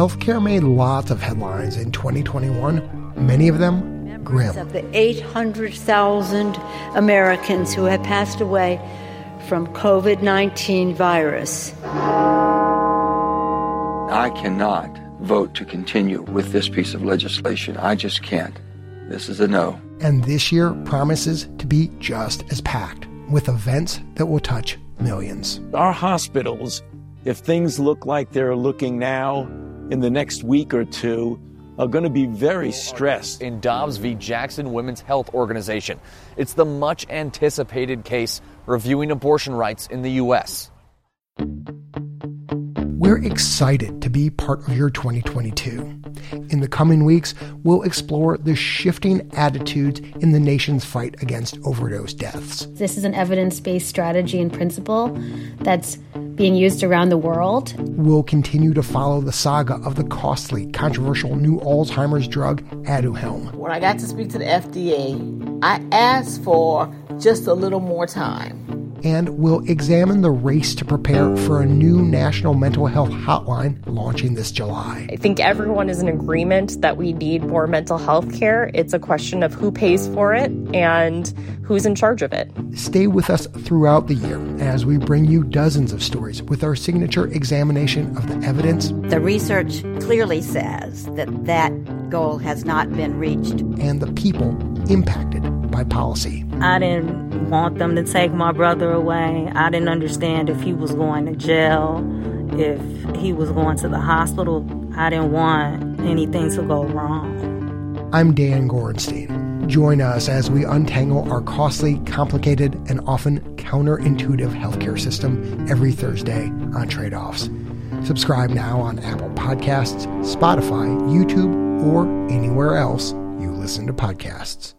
Healthcare made lots of headlines in 2021, many of them grim. Of the 800,000 Americans who have passed away from COVID 19 virus. I cannot vote to continue with this piece of legislation. I just can't. This is a no. And this year promises to be just as packed with events that will touch millions. Our hospitals, if things look like they're looking now, in the next week or two, are going to be very stressed. In Dobbs v. Jackson Women's Health Organization, it's the much anticipated case reviewing abortion rights in the U.S. We're excited to be part of your 2022. In the coming weeks, we'll explore the shifting attitudes in the nation's fight against overdose deaths. This is an evidence based strategy and principle that's being used around the world. We'll continue to follow the saga of the costly, controversial new Alzheimer's drug, Aduhelm. When I got to speak to the FDA, I asked for just a little more time and we'll examine the race to prepare for a new national mental health hotline launching this July. I think everyone is in agreement that we need more mental health care. It's a question of who pays for it and who's in charge of it. Stay with us throughout the year as we bring you dozens of stories with our signature examination of the evidence. The research clearly says that that goal has not been reached. And the people impacted by policy. I didn't want them to take my brother away. I didn't understand if he was going to jail, if he was going to the hospital. I didn't want anything to go wrong. I'm Dan Gorenstein. Join us as we untangle our costly, complicated, and often counterintuitive healthcare system every Thursday on Tradeoffs. Subscribe now on Apple Podcasts, Spotify, YouTube, or anywhere else you listen to podcasts.